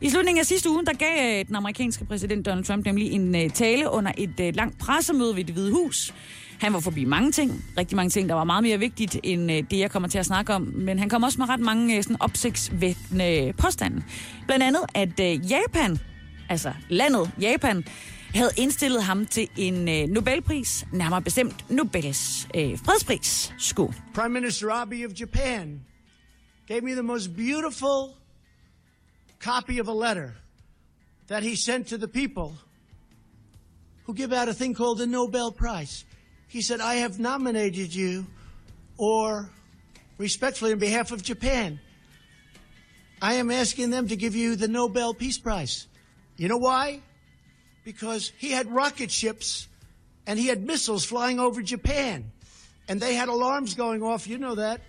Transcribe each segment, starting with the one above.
I slutningen af sidste uge, der gav øh, den amerikanske præsident Donald Trump nemlig en øh, tale under et øh, langt pressemøde ved det Hvide Hus. Han var forbi mange ting, rigtig mange ting, der var meget mere vigtigt end det, jeg kommer til at snakke om. Men han kom også med ret mange sådan opsigtsvækkende påstande. Blandt andet, at Japan, altså landet Japan, havde indstillet ham til en Nobelpris, nærmere bestemt Nobels øh, fredspris. Skål. Prime Minister Abe of Japan gave me the most beautiful copy of a letter that he sent to the people who give out a thing called the Nobel Prize. He said, I have nominated you, or respectfully, on behalf of Japan, I am asking them to give you the Nobel Peace Prize. You know why? Because he had rocket ships and he had missiles flying over Japan. And they had alarms going off. You know that.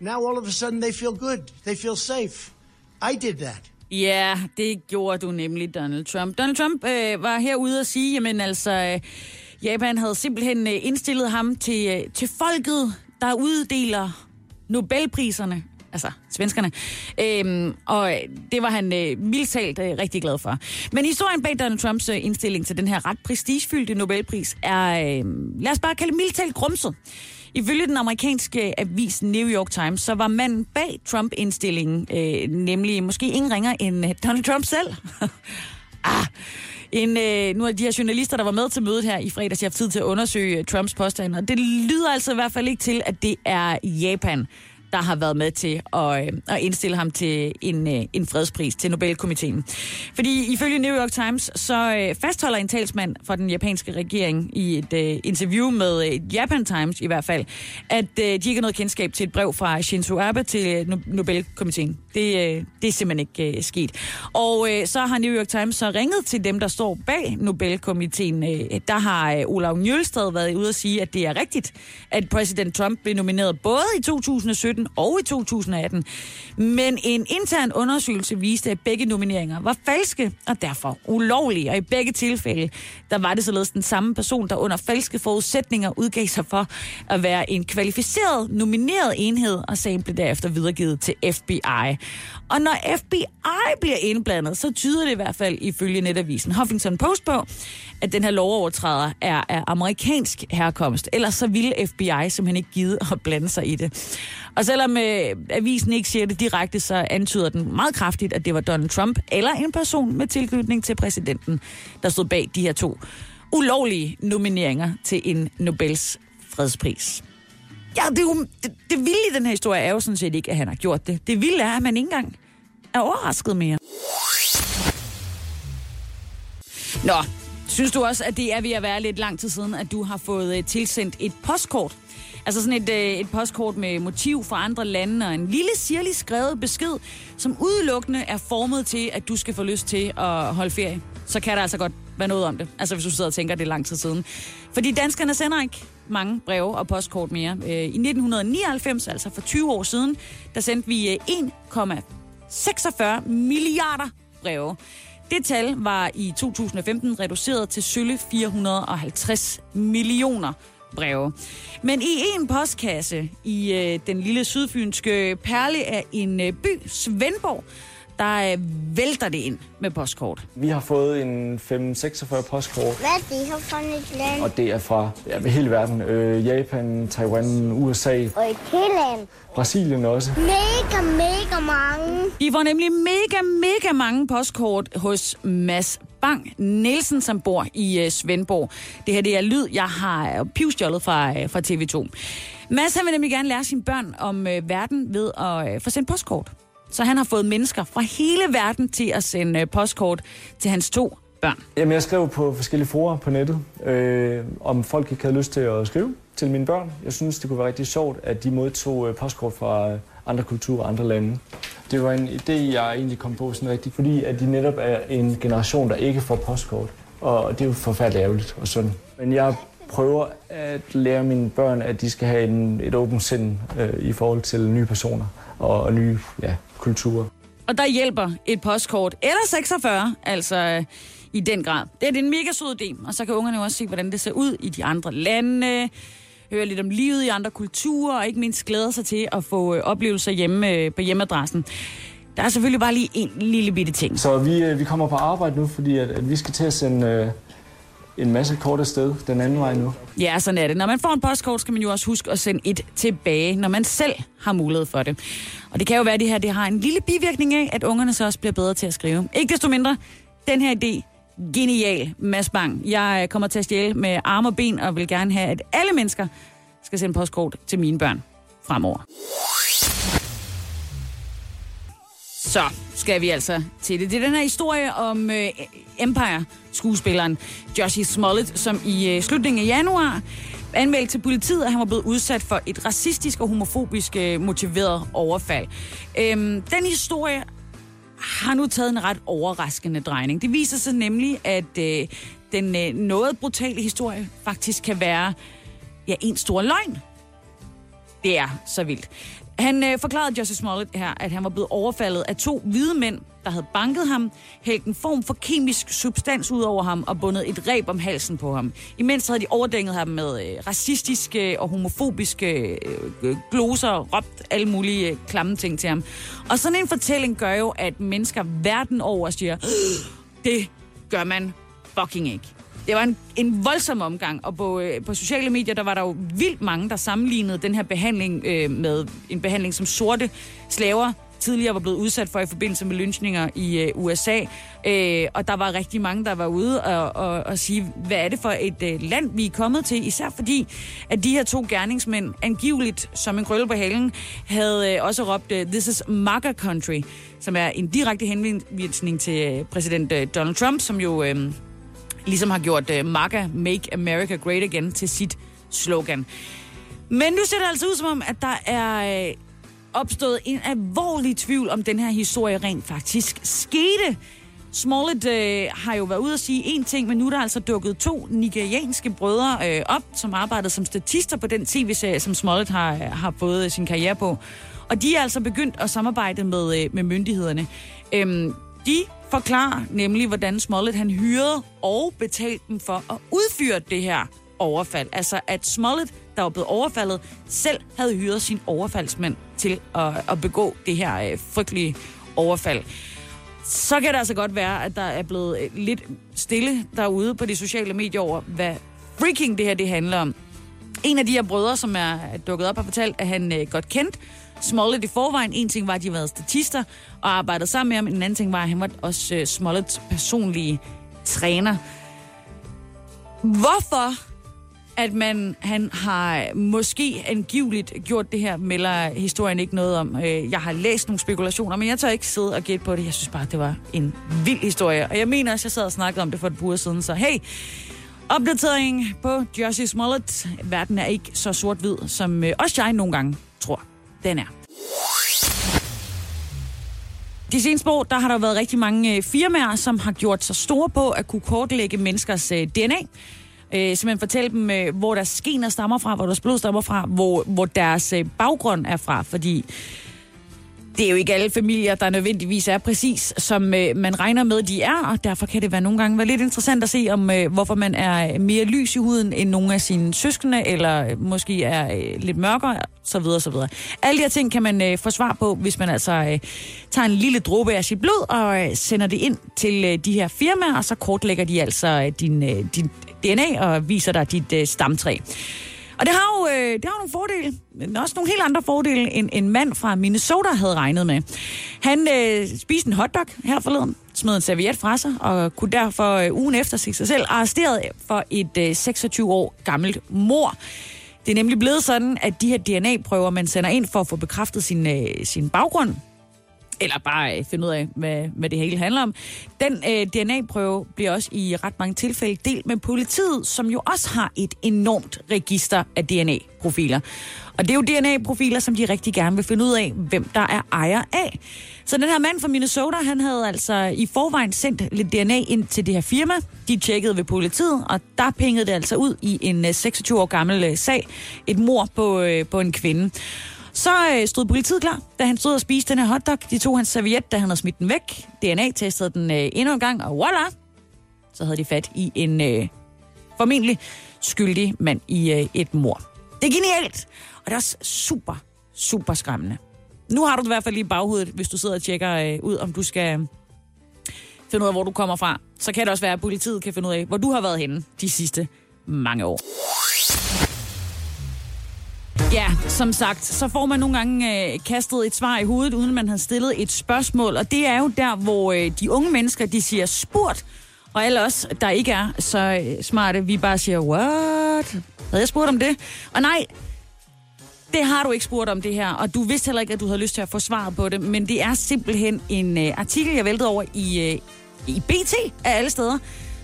Now all of a sudden they feel good. They feel safe. I did that. Ja, det gjorde du nemlig, Donald Trump. Donald Trump øh, var herude og sige, jamen altså, øh, Japan havde simpelthen øh, indstillet ham til, øh, til folket, der uddeler Nobelpriserne altså svenskerne. Øhm, og øh, det var han øh, mildt talt øh, rigtig glad for. Men historien bag Donald Trumps øh, indstilling til den her ret prestigefyldte Nobelpris er, øh, lad os bare kalde mildt talt grumset. Ifølge den amerikanske avis New York Times, så var manden bag Trump-indstillingen øh, nemlig måske ingen ringer end øh, Donald Trump selv. ah, en, øh, nu er de her journalister, der var med til mødet her i fredags, jeg har haft tid til at undersøge Trumps påstande, og det lyder altså i hvert fald ikke til, at det er Japan, der har været med til at, øh, at indstille ham til en, øh, en fredspris til Nobelkomiteen. Fordi ifølge New York Times, så øh, fastholder en talsmand fra den japanske regering i et øh, interview med øh, Japan Times i hvert fald, at øh, de ikke har noget kendskab til et brev fra Shinzo Abe til uh, Nobelkomiteen. Det, det er simpelthen ikke sket. Og så har New York Times så ringet til dem, der står bag Nobelkomiteen. Der har uh, Olav Njølstad været ude at sige, at det er rigtigt, at præsident Trump blev nomineret både i 2017 2017 og i 2018. Men en intern undersøgelse viste, at begge nomineringer var falske og derfor ulovlige. Og i begge tilfælde, der var det således den samme person, der under falske forudsætninger udgav sig for at være en kvalificeret, nomineret enhed, og sagen blev derefter videregivet til FBI. Og når FBI bliver indblandet, så tyder det i hvert fald ifølge netavisen Huffington Post på, at den her lovovertræder er af amerikansk herkomst. Ellers så ville FBI simpelthen ikke give at blande sig i det. Og selvom øh, avisen ikke siger det direkte, så antyder den meget kraftigt, at det var Donald Trump eller en person med tilknytning til præsidenten, der stod bag de her to ulovlige nomineringer til en Nobels fredspris. Ja, det, er jo, det, det vilde i den her historie er jo sådan set ikke, at han har gjort det. Det vilde er, at man ikke engang er overrasket mere. Nå, synes du også, at det er ved at være lidt lang tid siden, at du har fået øh, tilsendt et postkort Altså sådan et, øh, et postkort med motiv fra andre lande og en lille sirlig skrevet besked, som udelukkende er formet til, at du skal få lyst til at holde ferie. Så kan der altså godt være noget om det. Altså hvis du sidder og tænker, at det er lang tid siden. Fordi danskerne sender ikke mange breve og postkort mere. Øh, I 1999, altså for 20 år siden, der sendte vi øh, 1,46 milliarder breve. Det tal var i 2015 reduceret til sølle 450 millioner breve. Men i en postkasse i øh, den lille sydfynske perle af en øh, by, Svendborg, der øh, vælter det ind med postkort. Vi har fået en 5-46 postkort. Hvad er det her for et land? Og det er fra ja, hele verden. Øh, Japan, Taiwan, USA. Og et helt land. Brasilien også. Mega, mega mange. I får nemlig mega, mega mange postkort hos Mads Bang Nielsen, som bor i uh, Svendborg. Det her det er lyd, jeg har pivstjålet fra, uh, fra TV2. Mads han vil nemlig gerne lære sine børn om uh, verden ved at uh, få sendt postkort. Så han har fået mennesker fra hele verden til at sende øh, postkort til hans to børn. Jamen, jeg skrev på forskellige forer på nettet, øh, om folk ikke havde lyst til at skrive til mine børn. Jeg synes, det kunne være rigtig sjovt, at de modtog øh, postkort fra øh, andre kulturer og andre lande. Det var en idé, jeg egentlig kom på sådan rigtigt, fordi at de netop er en generation, der ikke får postkort. Og det er jo forfærdeligt ærgerligt og sådan. Men jeg prøver at lære mine børn, at de skal have en, et åbent sind øh, i forhold til nye personer og, og nye ja, kulturer. Og der hjælper et postkort, eller 46, altså øh, i den grad. Det er en mega sød idé, og så kan ungerne jo også se, hvordan det ser ud i de andre lande, høre lidt om livet i andre kulturer, og ikke mindst glæde sig til at få øh, oplevelser hjemme øh, på hjemmeadressen. Der er selvfølgelig bare lige en lille bitte ting. Så vi, vi kommer på arbejde nu, fordi at, at vi skal til at sende en masse kort afsted den anden vej nu. Ja, sådan er det. Når man får en postkort, skal man jo også huske at sende et tilbage, når man selv har mulighed for det. Og det kan jo være, at det her det har en lille bivirkning af, at ungerne så også bliver bedre til at skrive. Ikke desto mindre, den her idé, genial, Mads Bang. Jeg øh, kommer til at stjæle med arme og ben, og vil gerne have, at alle mennesker skal sende postkort til mine børn fremover. Så skal vi altså til det. Det er den her historie om øh, Empire-skuespilleren Joshie Smollett, som i øh, slutningen af januar anmeldte til politiet, at han var blevet udsat for et racistisk og homofobisk øh, motiveret overfald. Øhm, den historie har nu taget en ret overraskende drejning. Det viser sig nemlig, at øh, den øh, noget brutale historie faktisk kan være ja, en stor løgn. Det er så vildt. Han øh, forklarede Jesse Smollett her, at han var blevet overfaldet af to hvide mænd, der havde banket ham, hældt en form for kemisk substans ud over ham og bundet et reb om halsen på ham. Imens havde de overdænget ham med øh, racistiske og homofobiske øh, gloser og råbt alle mulige øh, klamme ting til ham. Og sådan en fortælling gør jo, at mennesker verden over siger, det gør man fucking ikke. Det var en, en voldsom omgang, og på, øh, på sociale medier, der var der jo vildt mange, der sammenlignede den her behandling øh, med en behandling, som sorte slaver tidligere var blevet udsat for i forbindelse med lynchninger i øh, USA. Øh, og der var rigtig mange, der var ude og, og, og sige, hvad er det for et øh, land, vi er kommet til? Især fordi, at de her to gerningsmænd, angiveligt som en krølle på halen, havde øh, også råbt, øh, this is MAGA country, som er en direkte henvisning til øh, præsident øh, Donald Trump, som jo... Øh, ligesom har gjort uh, MAGA, Make America Great Again, til sit slogan. Men nu ser det altså ud som om, at der er øh, opstået en alvorlig tvivl om den her historie rent faktisk skete. Smollett øh, har jo været ude at sige én ting, men nu er der altså dukket to nigerianske brødre øh, op, som arbejdede som statister på den tv-serie, som Smollett har, øh, har fået sin karriere på. Og de er altså begyndt at samarbejde med, øh, med myndighederne. Um, de forklarer nemlig, hvordan Smollett han hyrede og betalte dem for at udføre det her overfald. Altså at Smollett, der var blevet overfaldet, selv havde hyret sin overfaldsmænd til at, at begå det her øh, frygtelige overfald. Så kan det altså godt være, at der er blevet øh, lidt stille derude på de sociale medier over, hvad freaking det her det handler om. En af de her brødre, som er dukket op, har fortalt, at han øh, godt kendt Smollett i forvejen. En ting var, at de var statister og arbejdede sammen med ham. En anden ting var, at han var også øh, Smolletts personlige træner. Hvorfor at man han har måske angiveligt gjort det her, melder historien ikke noget om. Øh, jeg har læst nogle spekulationer, men jeg tør ikke sidde og gætte på det. Jeg synes bare, det var en vild historie. Og jeg mener også, jeg sad og snakkede om det for et par uger siden, så hey, opdatering på Jersey Smollett. Verden er ikke så sort-hvid, som øh, også jeg nogle gange tror, den er. De seneste år, der har der været rigtig mange øh, firmaer, som har gjort sig store på at kunne kortlægge menneskers øh, DNA. Øh, simpelthen fortælle dem, øh, hvor deres gener stammer fra, hvor deres blod stammer fra, hvor, hvor deres øh, baggrund er fra. Fordi det er jo ikke alle familier, der nødvendigvis er præcis, som øh, man regner med, de er, og derfor kan det være nogle gange være lidt interessant at se, om øh, hvorfor man er øh, mere lys i huden end nogle af sine søskende, eller øh, måske er øh, lidt mørkere, så videre, så videre. Alle de her ting kan man øh, få svar på, hvis man altså øh, tager en lille dråbe af sit blod og øh, sender det ind til øh, de her firmaer, og så kortlægger de altså øh, din, øh, din DNA og viser dig dit øh, stamtræ. Og det har jo, øh, det har jo nogle fordele, men også nogle helt andre fordele, end en mand fra Minnesota havde regnet med. Han øh, spiste en hotdog her forleden, smed en serviet fra sig, og kunne derfor øh, ugen efter sig selv arresteret for et øh, 26 år gammelt mor. Det er nemlig blevet sådan, at de her DNA-prøver, man sender ind for at få bekræftet sin, øh, sin baggrund, eller bare øh, finde ud af, hvad, hvad det hele handler om. Den øh, DNA-prøve bliver også i ret mange tilfælde delt med politiet, som jo også har et enormt register af DNA-profiler. Og det er jo DNA-profiler, som de rigtig gerne vil finde ud af, hvem der er ejer af. Så den her mand fra Minnesota, han havde altså i forvejen sendt lidt DNA ind til det her firma. De tjekkede ved politiet, og der pengede det altså ud i en øh, 26 år gammel øh, sag. Et mor på, øh, på en kvinde. Så øh, stod politiet klar, da han stod og spiste den her hotdog. De tog hans serviet, da han havde smidt den væk. DNA-testede den øh, endnu en gang, og voila! Så havde de fat i en øh, formentlig skyldig mand i øh, et mor. Det er genialt, og det er også super, super skræmmende. Nu har du det i hvert fald lige i baghovedet, hvis du sidder og tjekker øh, ud, om du skal øh, finde ud af, hvor du kommer fra. Så kan det også være, at politiet kan finde ud af, hvor du har været henne de sidste mange år. Ja, som sagt, så får man nogle gange øh, kastet et svar i hovedet, uden man har stillet et spørgsmål. Og det er jo der, hvor øh, de unge mennesker, de siger spurgt, og alle os, der ikke er så øh, smarte, vi bare siger, what? Havde jeg spurgt om det? Og nej, det har du ikke spurgt om det her, og du vidste heller ikke, at du havde lyst til at få svaret på det, men det er simpelthen en øh, artikel, jeg væltede over i, øh, i BT af alle steder,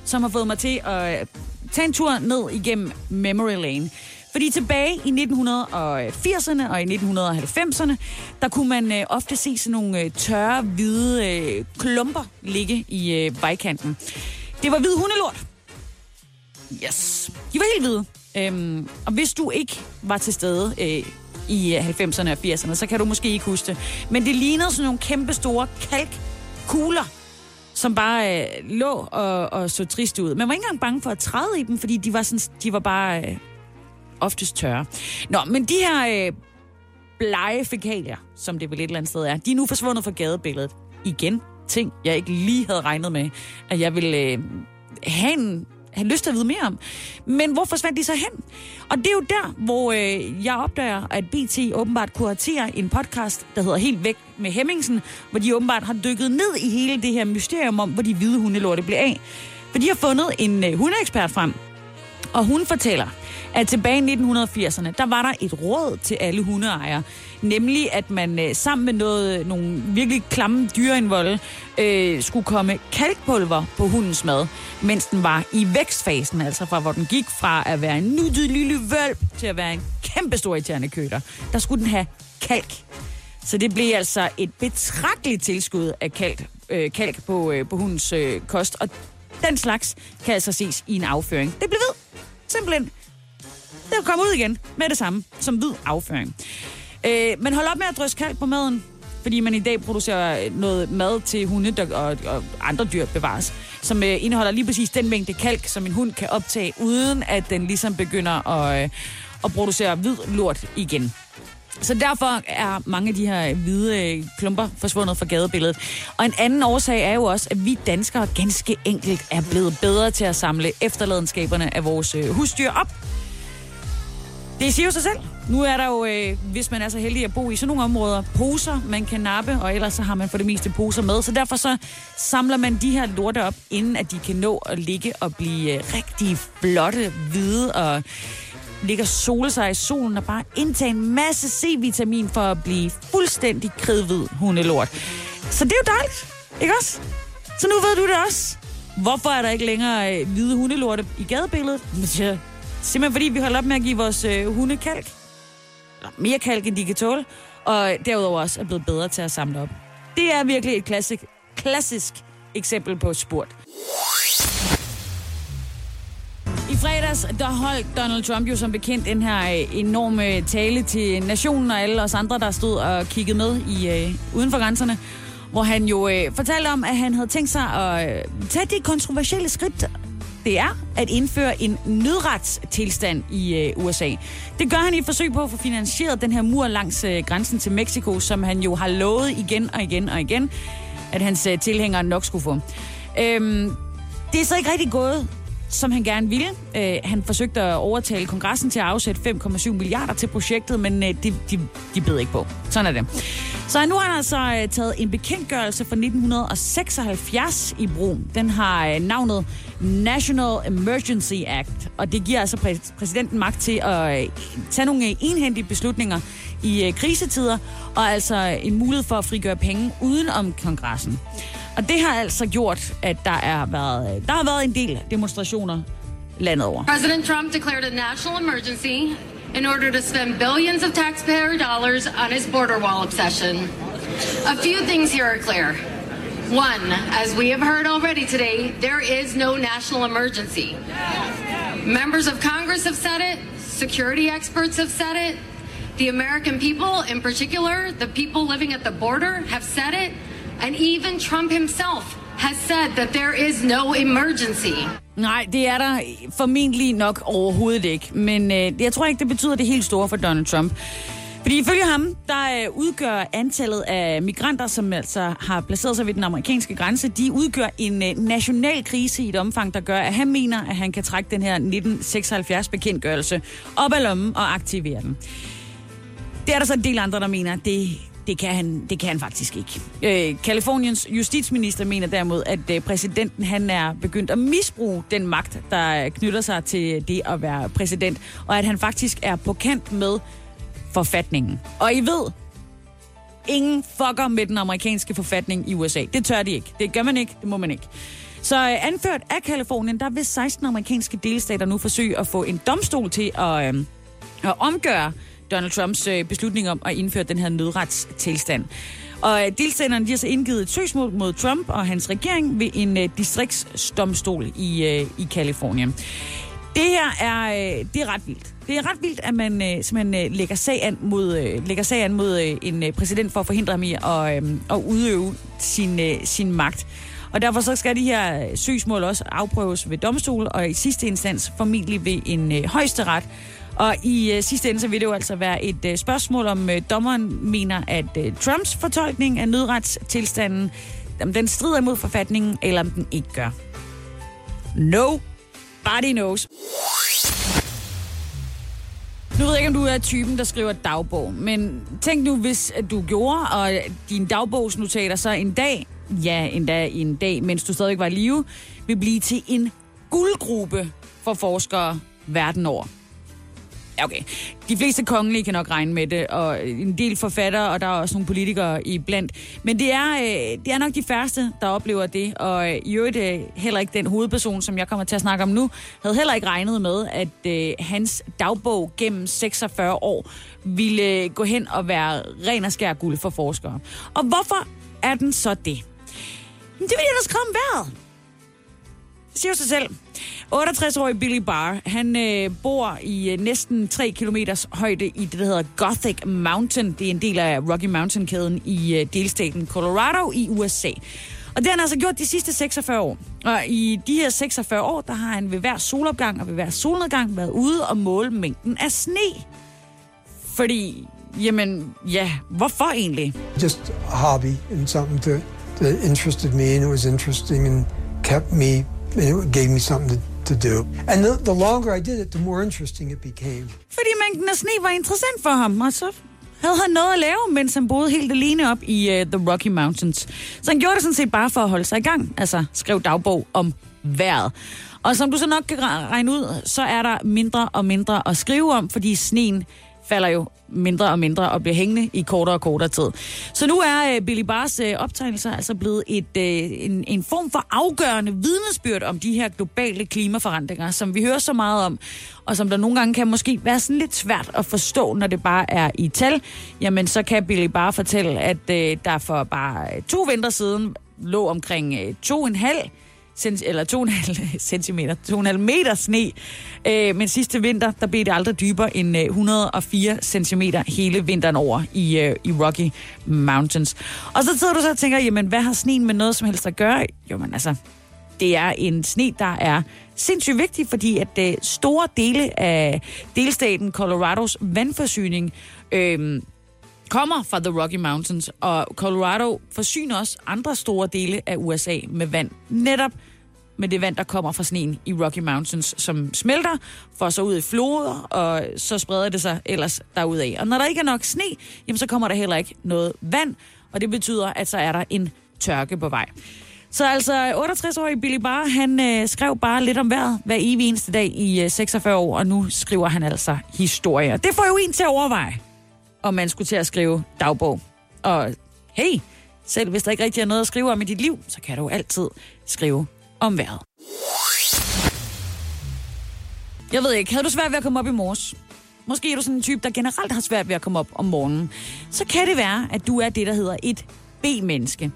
som har fået mig til at øh, tage en tur ned igennem Memory Lane. Fordi tilbage i 1980'erne og i 1990'erne, der kunne man øh, ofte se sådan nogle øh, tørre, hvide øh, klumper ligge i øh, vejkanten. Det var hvid hundelort. Yes. De var helt hvide. Øhm, og hvis du ikke var til stede øh, i øh, 90'erne og 80'erne, så kan du måske ikke huske det. Men det lignede sådan nogle kæmpe store kalkkugler, som bare øh, lå og, og så trist ud. Man var ikke engang bange for at træde i dem, fordi de var, sådan, de var bare øh, oftest tørre. Nå, men de her øh, blege fækalier, som det vel et eller andet sted er, de er nu forsvundet fra gadebilledet. Igen, ting, jeg ikke lige havde regnet med, at jeg ville øh, have en have lyst til at vide mere om. Men hvor forsvandt de så hen? Og det er jo der, hvor øh, jeg opdager, at BT åbenbart kuraterer en podcast, der hedder Helt Væk med Hemmingsen, hvor de åbenbart har dykket ned i hele det her mysterium om, hvor de hvide hundelorte blev af. For de har fundet en øh, hundeekspert frem, og hun fortæller, at tilbage i 1980'erne, der var der et råd til alle hundeejere. Nemlig, at man øh, sammen med noget, nogle virkelig klamme dyreindvolde øh, skulle komme kalkpulver på hundens mad, mens den var i vækstfasen, altså fra hvor den gik fra at være en nuttet lille vølp til at være en kæmpe stor irriterende køter. Der skulle den have kalk. Så det blev altså et betragteligt tilskud af kalk, øh, kalk på, øh, på hundens øh, kost, og den slags kan altså ses i en afføring. Det blev ved. Simpelthen. Det er ud igen med det samme som hvid afføring. Øh, men hold op med at drysse kalk på maden, fordi man i dag producerer øh, noget mad til hunde der, og, og andre dyr bevares, som øh, indeholder lige præcis den mængde kalk, som en hund kan optage, uden at den ligesom begynder at, øh, at producere hvid lort igen. Så derfor er mange af de her hvide øh, klumper forsvundet fra gadebilledet. Og en anden årsag er jo også, at vi danskere ganske enkelt er blevet bedre til at samle efterladenskaberne af vores øh, husdyr op. Det siger jo sig selv. Nu er der jo, øh, hvis man er så heldig at bo i sådan nogle områder, poser, man kan nappe, og ellers så har man for det meste poser med. Så derfor så samler man de her lorte op, inden at de kan nå at ligge og blive øh, rigtig flotte, hvide og ligge og sole sig i solen og bare indtage en masse C-vitamin for at blive fuldstændig kridhvid hundelort. Så det er jo dejligt, ikke også? Så nu ved du det også. Hvorfor er der ikke længere øh, hvide hundelorte i gadebilledet? Ja, simpelthen fordi vi holder op med at give vores øh, hunde kalk. Eller mere kalk, end de kan tåle. Og derudover også er blevet bedre til at samle op. Det er virkelig et klassik, klassisk eksempel på spurt. Fredags, der holdt Donald Trump jo som bekendt den her øh, enorme tale til nationen og alle os andre, der stod og kiggede med i øh, uden for grænserne, hvor han jo øh, fortalte om, at han havde tænkt sig at øh, tage det kontroversielle skridt, det er at indføre en nødretstilstand i øh, USA. Det gør han i et forsøg på at få finansieret den her mur langs øh, grænsen til Mexico, som han jo har lovet igen og igen og igen, at hans øh, tilhængere nok skulle få. Øhm, det er så ikke rigtig gået som han gerne ville. Øh, han forsøgte at overtale kongressen til at afsætte 5,7 milliarder til projektet, men øh, de, de, de bed ikke på. Sådan er det. Så nu har han altså øh, taget en bekendtgørelse fra 1976 i brug. Den har øh, navnet National Emergency Act, og det giver altså præ- præsidenten magt til at øh, tage nogle øh, enhændige beslutninger i øh, krisetider, og altså en mulighed for at frigøre penge uden om kongressen. Og det har altså gjort, at der, er været, der har været en del demonstrationer landet over. President Trump declared a national emergency in order to spend billions of taxpayer dollars on his border wall obsession. A few things here are clear. One, as we have heard already today, there is no national emergency. Members of Congress have said it, security experts have said it, the American people, in particular, the people living at the border, have said it, and even Trump himself has said that there is no emergency. Nej, det er der formentlig nok overhovedet ikke. Men øh, jeg tror ikke, det betyder det helt store for Donald Trump. Fordi ifølge ham, der øh, udgør antallet af migranter, som altså har placeret sig ved den amerikanske grænse, de udgør en øh, national krise i et omfang, der gør, at han mener, at han kan trække den her 1976-bekendtgørelse op af lommen og aktivere den. Det er der så en del andre, der mener, det, det, kan, han, det kan han faktisk ikke. Øh, Kaliforniens justitsminister mener derimod, at øh, præsidenten han er begyndt at misbruge den magt, der knytter sig til det at være præsident, og at han faktisk er på kant med forfatningen. Og I ved, ingen fucker med den amerikanske forfatning i USA. Det tør de ikke. Det gør man ikke. Det må man ikke. Så øh, anført af Kalifornien, der vil 16 amerikanske delstater nu forsøge at få en domstol til at, øh, at omgøre Donald Trumps øh, beslutning om at indføre den her nødretstilstand. Og øh, delstaterne de har så indgivet et søgsmål mod Trump og hans regering ved en øh, distriktsdomstol i, øh, i Kalifornien. Det her er, øh, det er ret vildt. Det er ret vildt, at man øh, simpelthen øh, lægger sag an mod, øh, lægger sag an mod øh, en øh, præsident for at forhindre ham i at, øh, at udøve sin, øh, sin magt. Og derfor så skal de her øh, søgsmål også afprøves ved domstol, og i sidste instans formentlig ved en øh, højesteret. Og i øh, sidste ende så vil det jo altså være et øh, spørgsmål, om øh, dommeren mener, at øh, Trumps fortolkning af nødretstilstanden, om den strider imod forfatningen, eller om den ikke gør. No body knows. Nu ved jeg ikke, om du er typen, der skriver dagbog, men tænk nu, hvis at du gjorde, og dine dagbogsnotater så en dag, ja, endda en dag, mens du stadig var i live, vil blive til en guldgruppe for forskere verden over. Okay. De fleste kongelige kan nok regne med det, og en del forfattere, og der er også nogle politikere i blandt. Men det er, øh, det er nok de færreste, der oplever det, og øh, i øvrigt øh, heller ikke den hovedperson, som jeg kommer til at snakke om nu, havde heller ikke regnet med, at øh, hans dagbog gennem 46 år ville øh, gå hen og være ren og skær guld for forskere. Og hvorfor er den så det? Men det vil jeg da skrive om vejret. Siger sig selv. 68-årig Billy Barr, han øh, bor i øh, næsten 3 km højde i det, der hedder Gothic Mountain. Det er en del af Rocky Mountain-kæden i øh, delstaten Colorado i USA. Og det har han altså gjort de sidste 46 år. Og i de her 46 år, der har han ved hver solopgang og ved hver solnedgang været ude og måle mængden af sne. Fordi, jamen, ja, hvorfor egentlig? just a hobby and something to, that interested me and it was interesting and kept me it gave me something to, to do. And the, the longer I did it, the more interesting it became. Fordi mængden af sne var interessant for ham, og så havde han noget at lave, mens han boede helt alene op i uh, The Rocky Mountains. Så han gjorde det sådan set bare for at holde sig i gang, altså skrev dagbog om vejret. Og som du så nok kan regne ud, så er der mindre og mindre at skrive om, fordi sneen falder jo mindre og mindre og bliver hængende i kortere og kortere tid. Så nu er øh, Billy Bars øh, optegnelser altså blevet et, øh, en, en form for afgørende vidnesbyrd om de her globale klimaforandringer, som vi hører så meget om, og som der nogle gange kan måske være sådan lidt svært at forstå, når det bare er i tal. Jamen, så kan Billy bare fortælle, at øh, der for bare to vinter siden lå omkring uh, to en halv cent- eller 2,5 cm, 2,5 meter sne. Øh, men sidste vinter, der blev det aldrig dybere end øh, 104 cm hele vinteren over i, øh, i Rocky Mountains. Og så sidder du så og tænker, jamen hvad har sneen med noget som helst at gøre? Jo, men altså, det er en sne, der er sindssygt vigtig, fordi at øh, store dele af delstaten Colorados vandforsyning øh, kommer fra The Rocky Mountains, og Colorado forsyner også andre store dele af USA med vand, netop med det vand, der kommer fra sneen i Rocky Mountains, som smelter, får så ud i floder, og så spreder det sig ellers derudad. Og når der ikke er nok sne, jamen, så kommer der heller ikke noget vand, og det betyder, at så er der en tørke på vej. Så altså 68-årig Billy Barr, han øh, skrev bare lidt om vejret hver evig eneste dag i øh, 46 år, og nu skriver han altså historier. Det får jo en til at overveje, om man skulle til at skrive dagbog. Og hey, selv hvis der ikke rigtig er noget at skrive om i dit liv, så kan du altid skrive om vejret. Jeg ved ikke, havde du svært ved at komme op i morges? Måske er du sådan en type, der generelt har svært ved at komme op om morgenen. Så kan det være, at du er det, der hedder et B-menneske.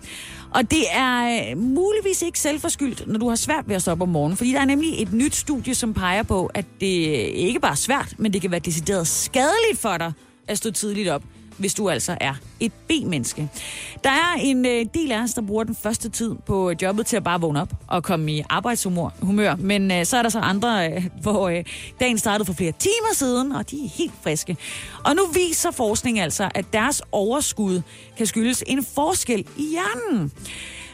Og det er øh, muligvis ikke selvforskyldt, når du har svært ved at stå op om morgenen, fordi der er nemlig et nyt studie, som peger på, at det ikke bare er svært, men det kan være decideret skadeligt for dig at stå tidligt op, hvis du altså er et B-menneske. Der er en øh, del af os, der bruger den første tid på øh, jobbet til at bare vågne op og komme i arbejdshumør, humør. men øh, så er der så andre, øh, hvor øh, dagen startede for flere timer siden, og de er helt friske. Og nu viser forskning altså, at deres overskud kan skyldes en forskel i hjernen.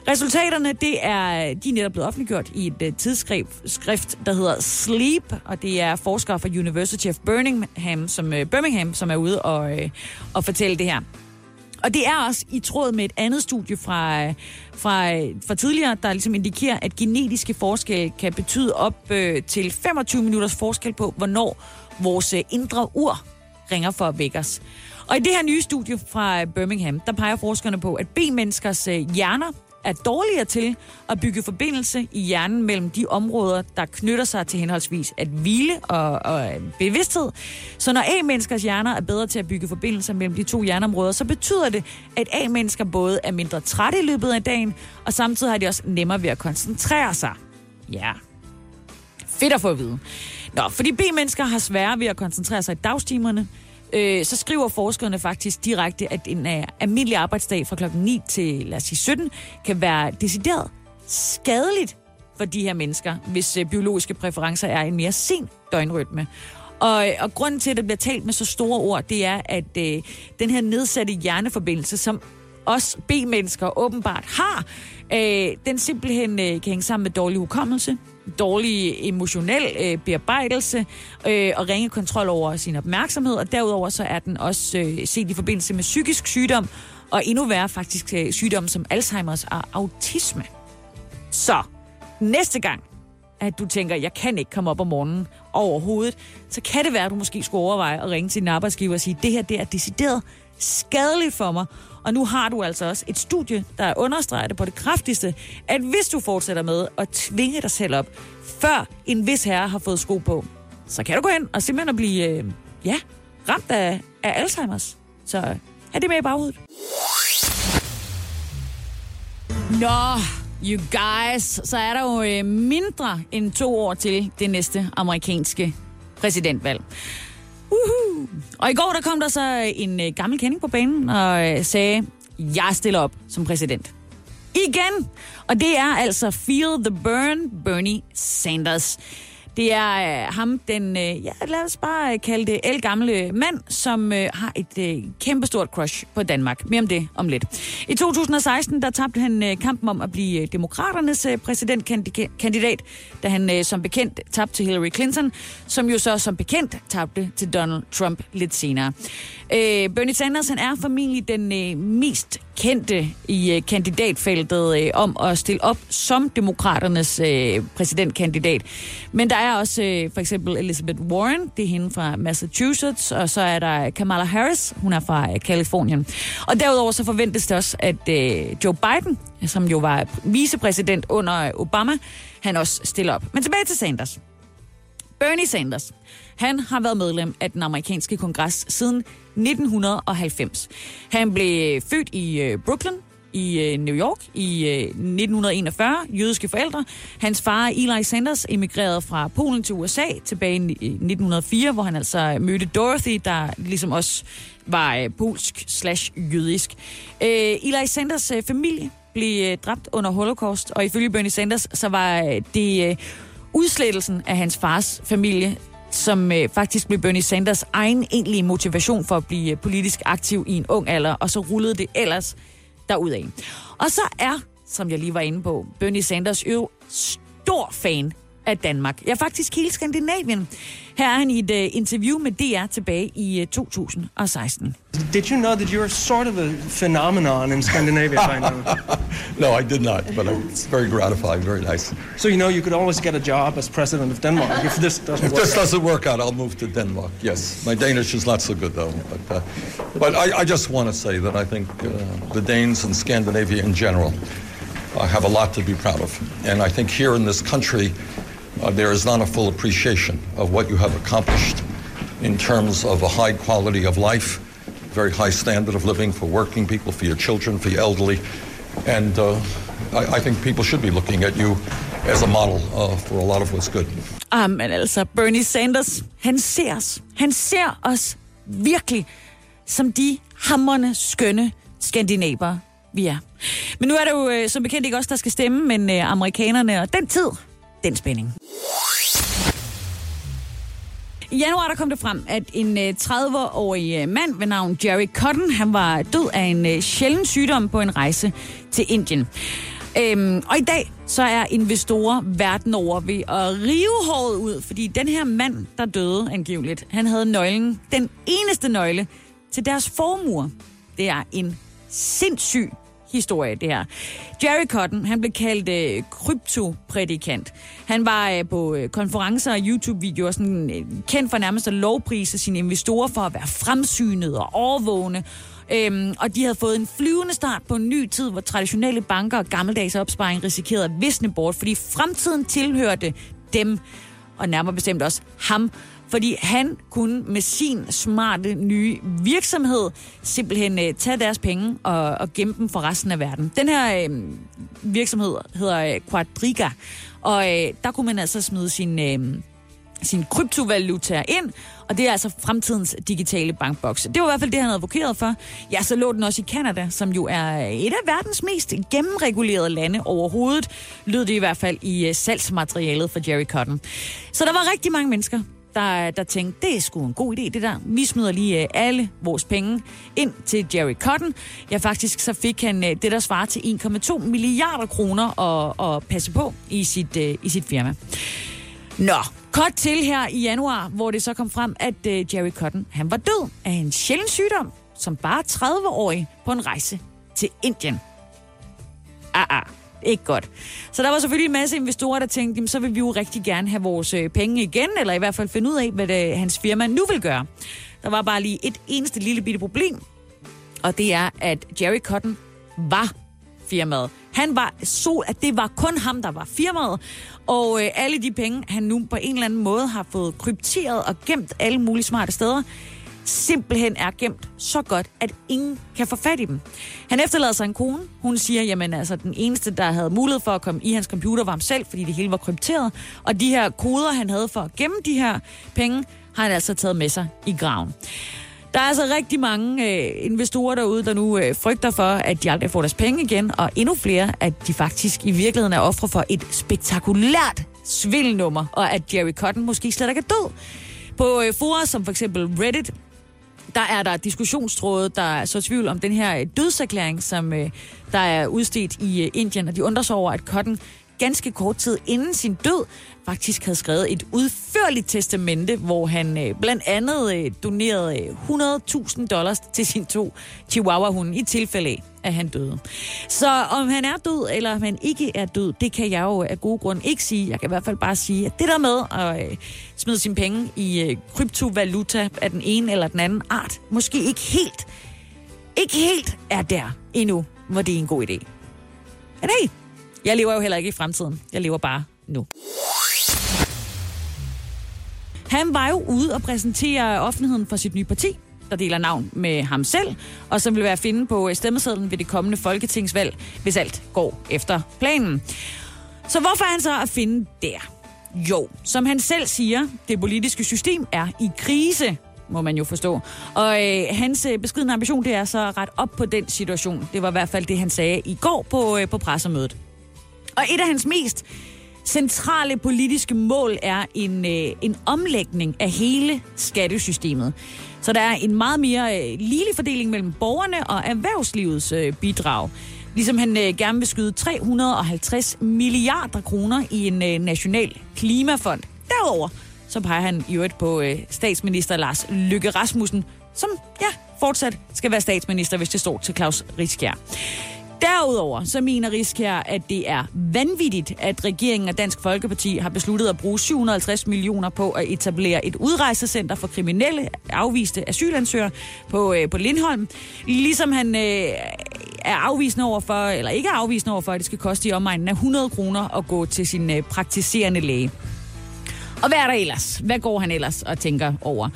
Resultaterne, det er, de er netop blevet offentliggjort i et uh, tidsskrift, der hedder Sleep, og det er forskere fra University of Birmingham, som, uh, Birmingham, som er ude og, uh, og fortælle det her. Og det er også i tråd med et andet studie fra, fra, fra tidligere, der ligesom indikerer, at genetiske forskelle kan betyde op øh, til 25 minutters forskel på, hvornår vores indre ur ringer for at vække os. Og i det her nye studie fra Birmingham, der peger forskerne på, at B-menneskers hjerner er dårligere til at bygge forbindelse i hjernen mellem de områder, der knytter sig til henholdsvis at hvile og, og øh, bevidsthed. Så når A-menneskers hjerner er bedre til at bygge forbindelser mellem de to hjerneområder, så betyder det, at A-mennesker både er mindre trætte i løbet af dagen, og samtidig har de også nemmere ved at koncentrere sig. Ja, fedt at få at vide. Nå, fordi B-mennesker har sværere ved at koncentrere sig i dagstimerne, øh, så skriver forskerne faktisk direkte, at en uh, almindelig arbejdsdag fra klokken 9 til, lad os sige, 17, kan være decideret skadeligt for de her mennesker, hvis uh, biologiske præferencer er en mere sen døgnrytme. Og, øh, og grunden til, at det bliver talt med så store ord, det er, at øh, den her nedsatte hjerneforbindelse, som os B-mennesker åbenbart har, øh, den simpelthen øh, kan hænge sammen med dårlig hukommelse, dårlig emotionel øh, bearbejdelse øh, og ringe kontrol over sin opmærksomhed, og derudover så er den også øh, set i forbindelse med psykisk sygdom, og endnu værre faktisk øh, sygdomme som Alzheimer's og autisme. Så næste gang, at du tænker, jeg kan ikke komme op om morgenen overhovedet, så kan det være, at du måske skulle overveje at ringe til din arbejdsgiver og sige, det her det er decideret skadeligt for mig. Og nu har du altså også et studie, der understreger det på det kraftigste, at hvis du fortsætter med at tvinge dig selv op, før en vis herre har fået sko på, så kan du gå hen og simpelthen at blive, øh, ja, ramt af, af Alzheimer's. Så er det med i baghovedet. Nå, you guys, så er der jo øh, mindre end to år til det næste amerikanske præsidentvalg. Uhu. Og i går der kom der så en øh, gammel kending på banen og øh, sagde, jeg stiller op som præsident. Igen! Og det er altså Feel the Burn, Bernie Sanders. Det er øh, ham, den, øh, ja, lad os bare øh, kalde det elgamle mand, som øh, har et øh, kæmpestort crush på Danmark. Mere om det om lidt. I 2016, der tabte han øh, kampen om at blive øh, demokraternes øh, præsidentkandidat, da han øh, som bekendt tabte til Hillary Clinton, som jo så som bekendt tabte til Donald Trump lidt senere. Øh, Bernie Sanders han er formentlig den øh, mest kendte i øh, kandidatfeltet øh, om at stille op som demokraternes øh, præsidentkandidat. Men der er også øh, for eksempel Elizabeth Warren, det er hende fra Massachusetts, og så er der Kamala Harris, hun er fra øh, Kalifornien. Og derudover så forventes det også, at øh, Joe Biden, som jo var vicepræsident under Obama, han også stiller op. Men tilbage til Sanders. Bernie Sanders, han har været medlem af den amerikanske kongres siden 1990. Han blev født i øh, Brooklyn i øh, New York i øh, 1941, jødiske forældre. Hans far, Eli Sanders, emigrerede fra Polen til USA tilbage i øh, 1904, hvor han altså mødte Dorothy, der ligesom også var øh, polsk slash jødisk. Eli Sanders familie blev dræbt under Holocaust, og ifølge Bernie Sanders, så var det udslettelsen af hans fars familie, som øh, faktisk blev Bernie Sanders egen egentlige motivation for at blive øh, politisk aktiv i en ung alder, og så rullede det ellers derudad. Og så er, som jeg lige var inde på, Bernie Sanders jo stor fan af Danmark. Ja, faktisk hele Skandinavien. Her er han i et uh, interview med DR tilbage i uh, 2016. Did you know that you're sort of a phenomenon in Scandinavia by now? No, I did not, but it's very gratifying, very nice. so you know you could always get a job as president of Denmark if this doesn't If work. this doesn't work out, I'll move to Denmark. Yes, my Danish is not so good though. But, uh, but I, I just want to say that I think uh, the Danes and Scandinavia in general uh, have a lot to be proud of, and I think here in this country uh, there is not a full appreciation of what you have accomplished in terms of a high quality of life, very high standard of living for working people, for your children, for your elderly, and uh, I, I think people should be looking at you as a model uh, for a lot of what's good. Ah, men altså, Bernie Sanders, han ser os. Han ser os virkelig som de hammerne skønne skandinaver, vi er. Men nu er det jo øh, som bekendt ikke os, der skal stemme, men øh, amerikanerne, og den tid, den spænding. I januar der kom det frem, at en øh, 30-årig øh, mand ved navn Jerry Cotton, han var død af en øh, sjælden sygdom på en rejse til Indien. Øhm, og i dag så er investorer verden over ved at rive håret ud, fordi den her mand, der døde angiveligt, han havde nøglen, den eneste nøgle til deres formue. Det er en sindssyg historie, det her. Jerry Cotton, han blev kaldt øh, kryptoprædikant. Han var øh, på øh, konferencer og YouTube-videoer sådan, øh, kendt for nærmest at lovprise sine investorer for at være fremsynet og overvågne. Øhm, og de havde fået en flyvende start på en ny tid, hvor traditionelle banker og gammeldags opsparing risikerede at visne bort, fordi fremtiden tilhørte dem, og nærmere bestemt også ham, fordi han kunne med sin smarte nye virksomhed simpelthen øh, tage deres penge og, og gemme dem for resten af verden. Den her øh, virksomhed hedder øh, Quadriga, og øh, der kunne man altså smide sin... Øh, sin kryptovaluta ind, og det er altså fremtidens digitale bankboks. Det var i hvert fald det, han advokerede for. Ja, så lå den også i Kanada, som jo er øh, et af verdens mest gennemregulerede lande overhovedet, lød det i hvert fald i øh, salgsmaterialet for Jerry Cotton. Så der var rigtig mange mennesker, der, der tænkte, det er sgu en god idé, det der. Vi smider lige uh, alle vores penge ind til Jerry Cotton. Ja, faktisk så fik han uh, det, der svarer til 1,2 milliarder kroner at, at passe på i sit, uh, i sit firma. Nå, kort til her i januar, hvor det så kom frem, at uh, Jerry Cotton, han var død af en sjælden sygdom, som bare 30-årig på en rejse til Indien. Ah, ah, ikke godt. Så der var selvfølgelig en masse investorer, der tænkte, jamen, så vil vi jo rigtig gerne have vores øh, penge igen, eller i hvert fald finde ud af, hvad det, hans firma nu vil gøre. Der var bare lige et eneste lille bitte problem, og det er, at Jerry Cotton var firmaet. Han var så, at det var kun ham, der var firmaet, og øh, alle de penge, han nu på en eller anden måde har fået krypteret og gemt alle mulige smarte steder, simpelthen er gemt så godt, at ingen kan få fat i dem. Han efterlader sig en kone. Hun siger, jamen altså, den eneste, der havde mulighed for at komme i hans computer, var ham selv, fordi det hele var krypteret. Og de her koder, han havde for at gemme de her penge, har han altså taget med sig i graven. Der er altså rigtig mange øh, investorer derude, der nu øh, frygter for, at de aldrig får deres penge igen, og endnu flere, at de faktisk i virkeligheden er ofre for et spektakulært svindelnummer, og at Jerry Cotton måske slet ikke er død. På øh, forer som for eksempel Reddit, der er der diskussionstråde, der er så tvivl om den her dødserklæring, som øh, der er udstedt i øh, Indien, og de undrer sig over, at Cotton ganske kort tid inden sin død faktisk havde skrevet et udførligt testamente, hvor han øh, blandt andet øh, donerede øh, 100.000 dollars til sine to chihuahua-hunde i tilfælde af, at han døde. Så om han er død, eller om han ikke er død, det kan jeg jo af gode grunde ikke sige. Jeg kan i hvert fald bare sige, at det der med at øh, smide sine penge i øh, kryptovaluta af den ene eller den anden art, måske ikke helt, ikke helt er der endnu, hvor det er en god idé. Men hey, jeg lever jo heller ikke i fremtiden. Jeg lever bare nu. Han var jo ude og præsentere offentligheden for sit nye parti, der deler navn med ham selv, og som vil være at finde på stemmesedlen ved det kommende folketingsvalg, hvis alt går efter planen. Så hvorfor er han så at finde der? Jo, som han selv siger, det politiske system er i krise, må man jo forstå. Og øh, hans øh, ambition, det er så at rette op på den situation. Det var i hvert fald det, han sagde i går på, øh, på pressemødet. Og et af hans mest centrale politiske mål er en, øh, en omlægning af hele skattesystemet. Så der er en meget mere øh, ligelig fordeling mellem borgerne og erhvervslivets øh, bidrag. Ligesom han øh, gerne vil skyde 350 milliarder kroner i en øh, national klimafond. Derudover så peger han i øvrigt på øh, statsminister Lars Løkke Rasmussen, som ja, fortsat skal være statsminister, hvis det står til Claus Riskjær. Derudover så mener Riskær, at det er vanvittigt, at regeringen og Dansk Folkeparti har besluttet at bruge 750 millioner på at etablere et udrejsecenter for kriminelle afviste asylansøgere på, øh, på Lindholm. Ligesom han øh, er afvisende over for, eller ikke er afvisende over for, at det skal koste i omegnen af 100 kroner at gå til sin øh, praktiserende læge. Og hvad er der ellers? Hvad går han ellers og tænker over?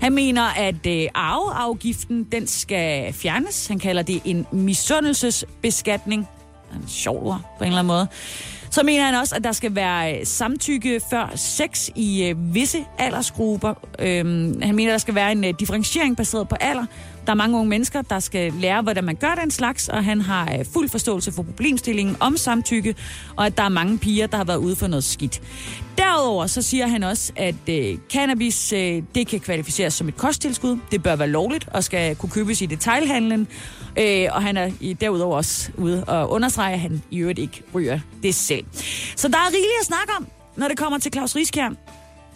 Han mener, at øh, arveafgiften den skal fjernes. Han kalder det en misundelsesbeskatning. Er en sjov ord på en eller anden måde. Så mener han også, at der skal være øh, samtykke før sex i øh, visse aldersgrupper. Øhm, han mener, at der skal være en øh, differentiering baseret på alder. Der er mange unge mennesker, der skal lære, hvordan man gør den slags, og han har øh, fuld forståelse for problemstillingen om samtykke, og at der er mange piger, der har været ude for noget skidt. Derudover så siger han også, at øh, cannabis øh, det kan kvalificeres som et kosttilskud. Det bør være lovligt og skal kunne købes i detailhandlen. Øh, og han er i, derudover også ude og understreger, at han i øvrigt ikke ryger det selv. Så der er rigeligt at snakke om, når det kommer til Claus Rieskjær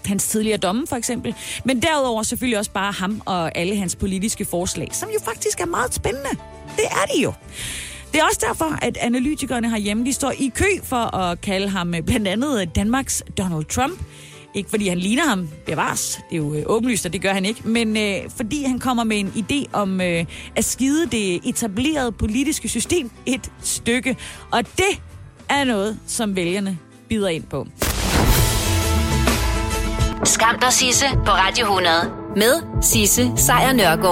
hans tidligere domme for eksempel, men derudover selvfølgelig også bare ham og alle hans politiske forslag, som jo faktisk er meget spændende. Det er de jo. Det er også derfor, at analytikerne herhjemme, de står i kø for at kalde ham øh, blandt andet øh, Danmarks Donald Trump. Ikke fordi han ligner ham, bevares, det er jo øh, åbenlyst, og det gør han ikke, men øh, fordi han kommer med en idé om øh, at skide det etablerede politiske system et stykke. Og det er noget, som vælgerne bider ind på. Skam dig, Sisse, på Radio 100. Med Sisse Sejr Nørgaard.